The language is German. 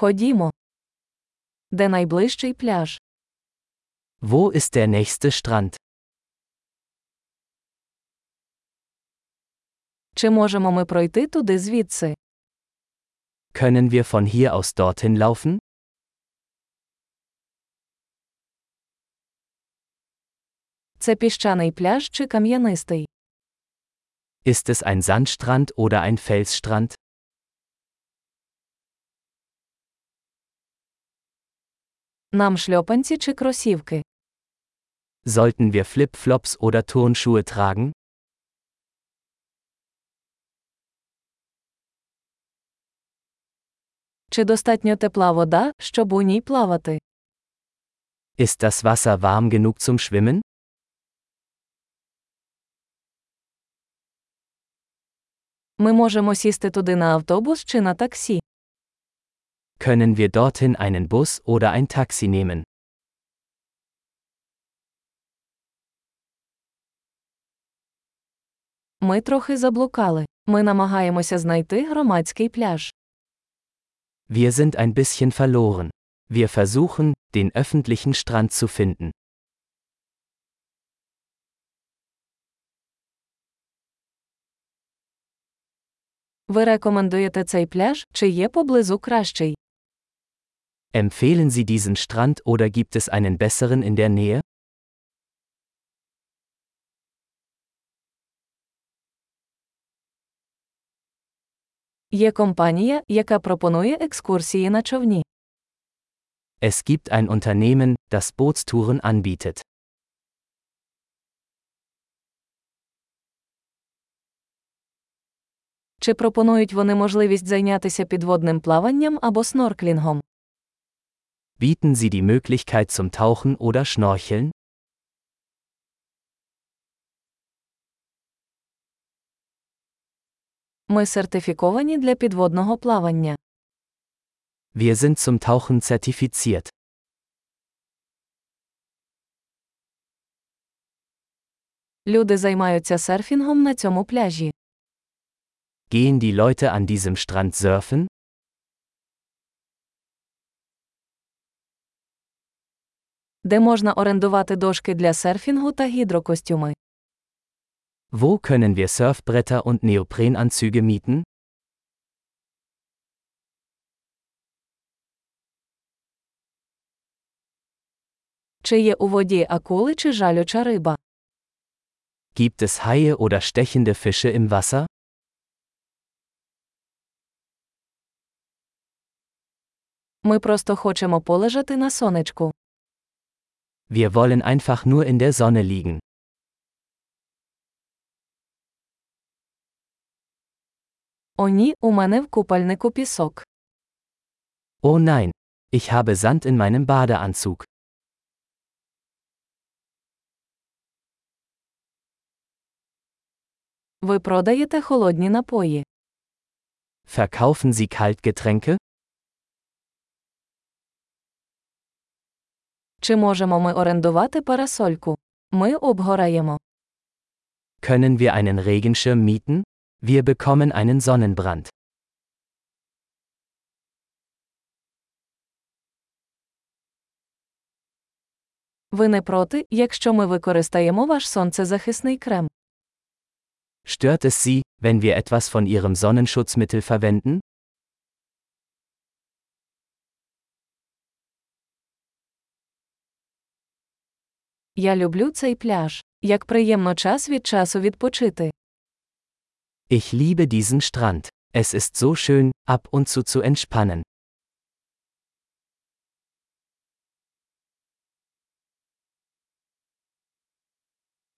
Ходімо. Де найближчий пляж? Wo ist der nächste Strand? Чи можемо ми пройти туди звідси? Können wir von hier aus dorthin laufen? Це піщаний пляж чи кам'янистий? Ist es ein Sandstrand oder ein Felsstrand? Нам шльопанці чи кросівки? Sollten wir Flipflops oder Turnschuhe tragen? Чи достатньо тепла вода, щоб у ній плавати? Ist das Wasser warm genug zum Schwimmen? Ми можемо сісти туди на автобус чи на таксі. Können wir dorthin einen Bus oder ein Taxi nehmen? Ми трохи заблукали. Ми намагаємося знайти громадський пляж. Wir sind ein bisschen verloren. Wir versuchen, den öffentlichen Strand zu finden. Ви рекомендуєте цей пляж, чи є поблизу кращий? Empfehlen Sie diesen Strand oder gibt es einen besseren in der Nähe? Є компанія, яка пропонує екскурсії на човні. Es gibt ein Unternehmen, das Bootstouren anbietet. Чи пропонують вони можливість зайнятися підводним плаванням або снорклінгом? Bieten Sie die Möglichkeit zum Tauchen oder Schnorcheln? Ми сертифіковані для підводного плавання. Wir sind zum Tauchen zertifiziert. Люди займаються серфінгом на цьому пляжі. Gehen die Leute an diesem Strand surfen? Де можна орендувати дошки для серфінгу та гідрокостюми. Wo können wir Surfbretter und Neoprenanzüge mieten? Чи є у воді акули чи жалюча риба? Gibt es Haie oder stechende Fische im Wasser? Ми просто хочемо полежати на сонечку. Wir wollen einfach nur in der Sonne liegen. О ні, у мене в купальнику пісок. Oh nein, ich habe Sand in meinem Badeanzug. Ви продаєте холодні напої. Verkaufen Sie Kaltgetränke? Чи можемо ми орендувати парасольку? Ми обгораємо. Können wir einen Regenschirm mieten? Wir bekommen einen Sonnenbrand. Ви не проти, якщо ми використаємо ваш сонцезахисний крем. Stört es Sie, wenn wir etwas von Ihrem Sonnenschutzmittel verwenden? Я люблю цей пляж. Як приємно час від часу відпочити. Ich liebe diesen Strand. Es ist so schön, ab und zu zu entspannen.